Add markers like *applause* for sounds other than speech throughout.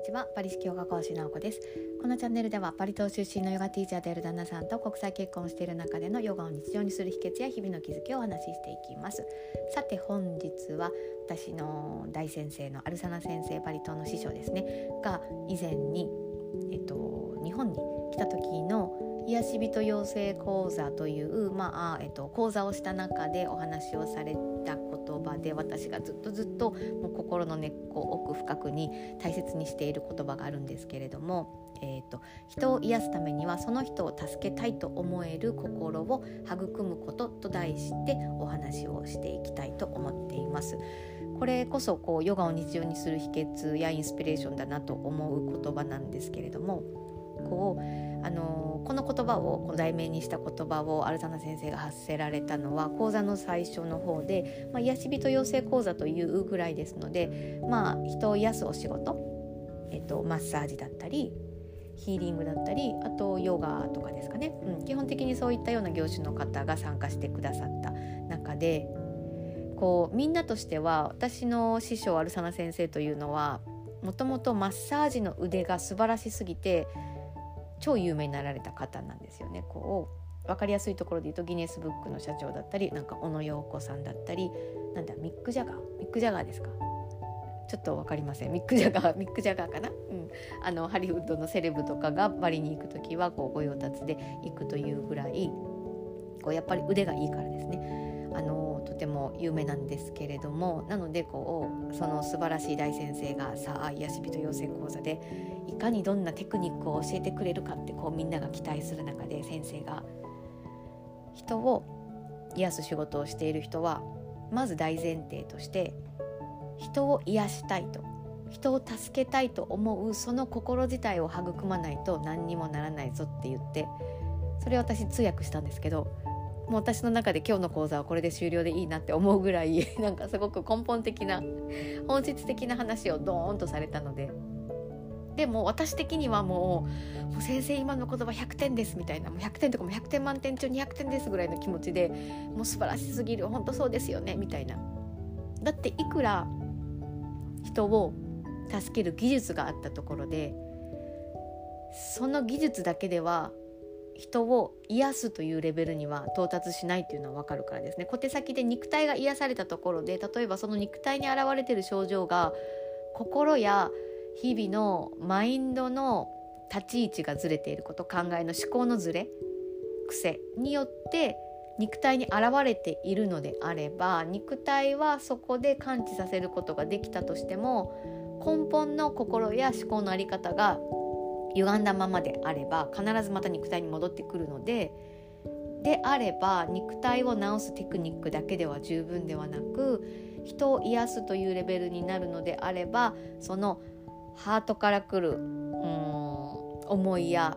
にちは。パリ式ヨガ講師直子です。このチャンネルではパリ島出身のヨガティーチャーである旦那さんと国際結婚している中でのヨガを日常にする秘訣や日々の気づきをお話ししていきます。さて本日は私の大先生のアルサナ先生パリ島の師匠ですね。が以前にえっと日本に来た時の癒し人養成講座という、まあえっと、講座をした中でお話をされた言葉で私がずっとずっともう心の根っこ奥深くに大切にしている言葉があるんですけれども、えーと、人を癒すためにはその人を助けたいと思える心を育むことと題してお話をしていきたいと思っています。これこそこうヨガを日常にする秘訣やインスピレーションだなと思う言葉なんですけれどもこうあのこの言葉をこの題名にした言葉をアルタナ先生が発せられたのは講座の最初の方で、まあ、癒し人養成講座というぐらいですので、まあ、人を癒すお仕事、えっと、マッサージだったりヒーリングだったりあとヨガとかですかね、うん、基本的にそういったような業種の方が参加してくださった中でこうみんなとしては私の師匠アルサナ先生というのはもともとマッサージの腕が素晴らしすぎて超有名になられた方なんですよね。こう分かりやすいところで言うとギネスブックの社長だったりなんか小野洋子さんだったりなんだミック・ジャガー？ミック・ジャガーですか？ちょっと分かりません。ミック・ジャガー *laughs* ミック・ジャガーかな、うん、あのハリウッドのセレブとかがバリに行く時はこうご用達で行くというぐらいこうやっぱり腕がいいからですね。あのとても有名なんですけれどもなのでこうその素晴らしい大先生がさあ癒し人養成講座でいかにどんなテクニックを教えてくれるかってこうみんなが期待する中で先生が人を癒す仕事をしている人はまず大前提として人を癒したいと人を助けたいと思うその心自体を育まないと何にもならないぞって言ってそれを私通訳したんですけどもう私の中で今日の講座はこれで終了でいいなって思うぐらい *laughs* なんかすごく根本的な本質的な話をドーンとされたので。でも私的にはもうもう先生今の言葉100点ですみたいなもう100点とかも100点満点中200点ですぐらいの気持ちでもう素晴らしすぎる本当そうですよねみたいな。だっていくら人を助ける技術があったところでその技術だけでは人を癒すというレベルには到達しないっていうのは分かるからですね。小手先で肉体が癒されたところで例えばその肉体に現れてる症状が心や日々のマインドの立ち位置がずれていること考えの思考のずれ癖によって肉体に現れているのであれば肉体はそこで感知させることができたとしても根本の心や思考の在り方が歪んだままであれば必ずまた肉体に戻ってくるのでであれば肉体を治すテクニックだけでは十分ではなく人を癒すというレベルになるのであればそのハートから来るうん思いや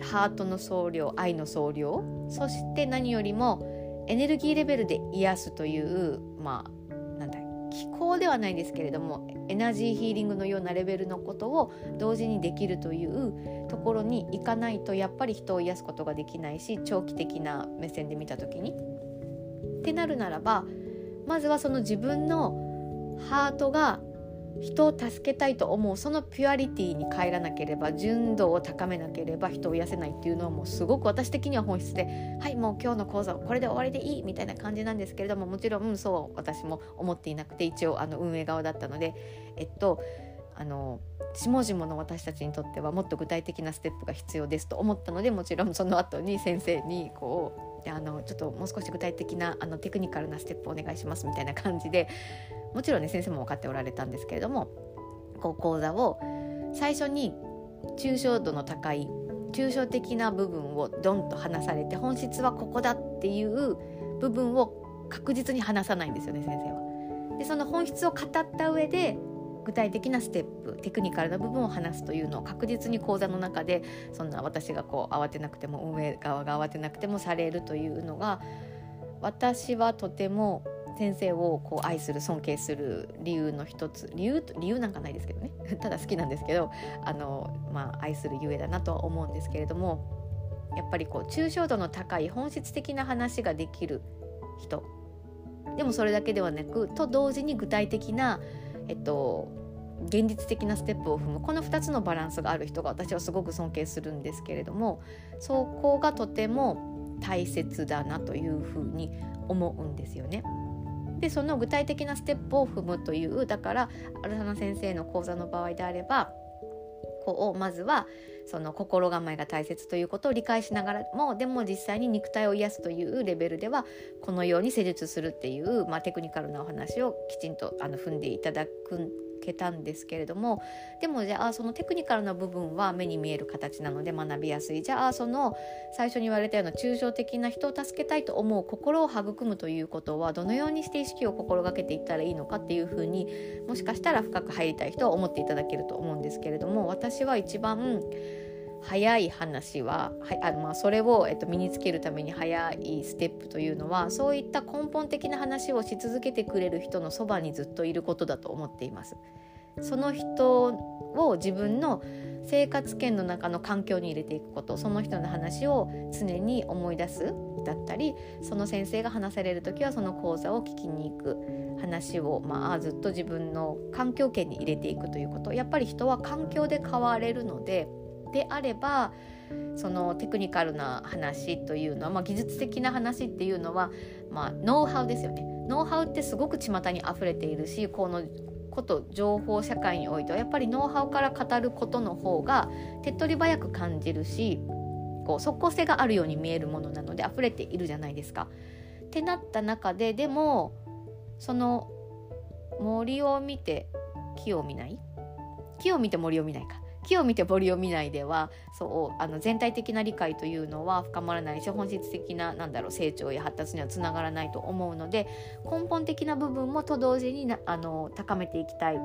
ハートの総量愛の総量そして何よりもエネルギーレベルで癒すというまあ気候ではないんですけれどもエナジーヒーリングのようなレベルのことを同時にできるというところに行かないとやっぱり人を癒すことができないし長期的な目線で見た時に。ってなるならばまずはその自分のハートが人を助けたいと思うそのピュアリティに帰らなければ純度を高めなければ人を癒せないっていうのはもうすごく私的には本質ではいもう今日の講座これで終わりでいいみたいな感じなんですけれどももちろん、うん、そう私も思っていなくて一応あの運営側だったのでえっとあの下々の私たちにとってはもっと具体的なステップが必要ですと思ったのでもちろんその後に先生にこうであのちょっともう少し具体的なあのテクニカルなステップをお願いしますみたいな感じでもちろんね先生も分かっておられたんですけれどもこう講座を最初に抽象度の高い抽象的な部分をドンと話されて本質はここだっていう部分を確実に話さないんですよね先生は。でその本質を語った上で具体的なステップテクニカルな部分を話すというのを確実に講座の中でそんな私がこう慌てなくても運営側が慌てなくてもされるというのが私はとても先生をこう愛する尊敬する理由の一つ理由理由なんかないですけどね。*laughs* ただ好きなんですけどあの、まあ、愛するゆえだなとは思うんですけれどもやっぱりこう抽象度の高い本質的な話ができる人。でもそれだけではなくと同時に具体的な、えっと、現実的なステップを踏むこの2つのバランスがある人が私はすごく尊敬するんですけれどもそこがとても大切だなというふうに思うんですよね。でその具体的なステップを踏むというだからアルサナ先生の講座の場合であればこうまずはその心構えが大切ということを理解しながらもでも実際に肉体を癒すというレベルではこのように施術するっていう、まあ、テクニカルなお話をきちんとあの踏んでいただくけたんですけれどもでもじゃあそのテクニカルな部分は目に見える形なので学びやすい。じゃあその最初に言われたような抽象的な人を助けたいと思う心を育むということはどのようにして意識を心がけていったらいいのかっていうふうにもしかしたら深く入りたい人は思っていただけると思うんですけれども私は一番早い話ははあまあ、それを、えっと、身につけるために早いステップというのはそういった根本的な話をし続けてくれる人のそばにずっといることだと思っています。その人を自分の生活圏の中の環境に入れていくことその人の話を常に思い出すだったりその先生が話される時はその講座を聞きに行く話を、まあ、ずっと自分の環境圏に入れていくということやっぱり人は環境で変われるのでであればそのテクニカルな話というのは、まあ、技術的な話っていうのは、まあ、ノウハウですよね。ノウハウってすごく巷に溢れているしこのこと情報社会においてはやっぱりノウハウから語ることの方が手っ取り早く感じるしこう即効性があるように見えるものなので溢れているじゃないですか。ってなった中ででもその森を見て木を見ない？木を見て森を見ないか木を見て森を見ないではそうあの全体的な理解というのは深まらないし本質的ななんだろう成長や発達にはつながらないと思うので根本的な部分もと同時にあの高めていきたい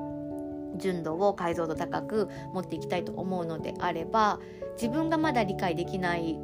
純度を解像度高く持っていきたいと思うのであれば自分がまだ理解できない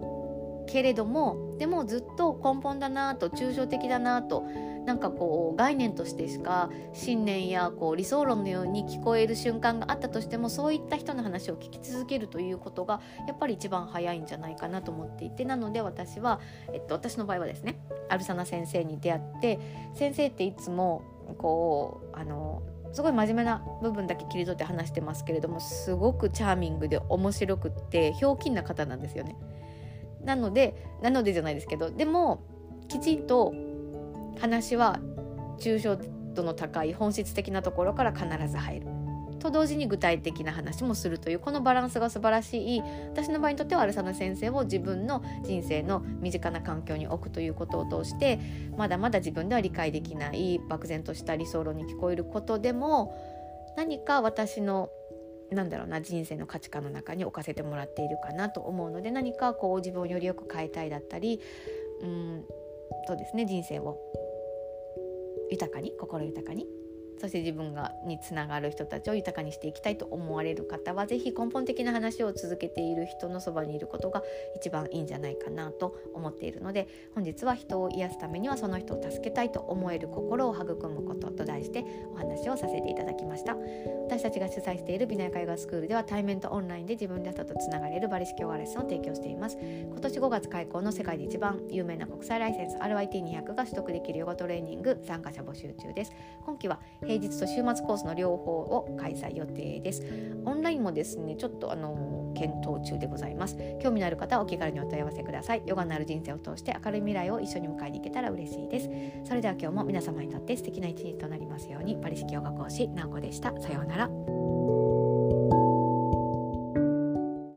けれどもでもずっと根本だなと抽象的だなとなんかこう概念としてしか信念やこう理想論のように聞こえる瞬間があったとしてもそういった人の話を聞き続けるということがやっぱり一番早いんじゃないかなと思っていてなので私は、えっと、私の場合はですねアルサナ先生に出会って先生っていつもこうあのすごい真面目な部分だけ切り取って話してますけれどもすごくチャーミングで面白くってひょうきんな方なんですよね。なのでなのでじゃないですけどでもきちんと話は抽象度の高い本質的なところから必ず入る。と同時に具体的な話もするというこのバランスが素晴らしい私の場合にとってはアルサナ先生を自分の人生の身近な環境に置くということを通してまだまだ自分では理解できない漠然とした理想論に聞こえることでも何か私のなんだろうな人生の価値観の中に置かせてもらっているかなと思うので何かこう自分をよりよく変えたいだったりうんとですね人生を豊かに心豊かに。そして自分がにつながる人たちを豊かにしていきたいと思われる方は是非根本的な話を続けている人のそばにいることが一番いいんじゃないかなと思っているので本日は人を癒すためにはその人を助けたいと思える心を育むことと題してお話をさせていただきました。私たちが主催している美内絵画スクールでは対面とオンラインで自分らしさとつながれるバリ式ヨガレッスンを提供しています。今年5月開講の世界で一番有名な国際ライセンス RYT200 が取得できるヨガトレーニング参加者募集中です。今期は平日と週末コースの両方を開催予定です。オンラインもですねちょっとあの検討中でございます。興味のある方はお気軽にお問い合わせください。ヨガのある人生を通して明るい未来を一緒に迎えに行けたら嬉しいです。それでは今日も皆様にとって素敵な一日となりますように。パリ式ヨガ講師なおこでした。さようなら。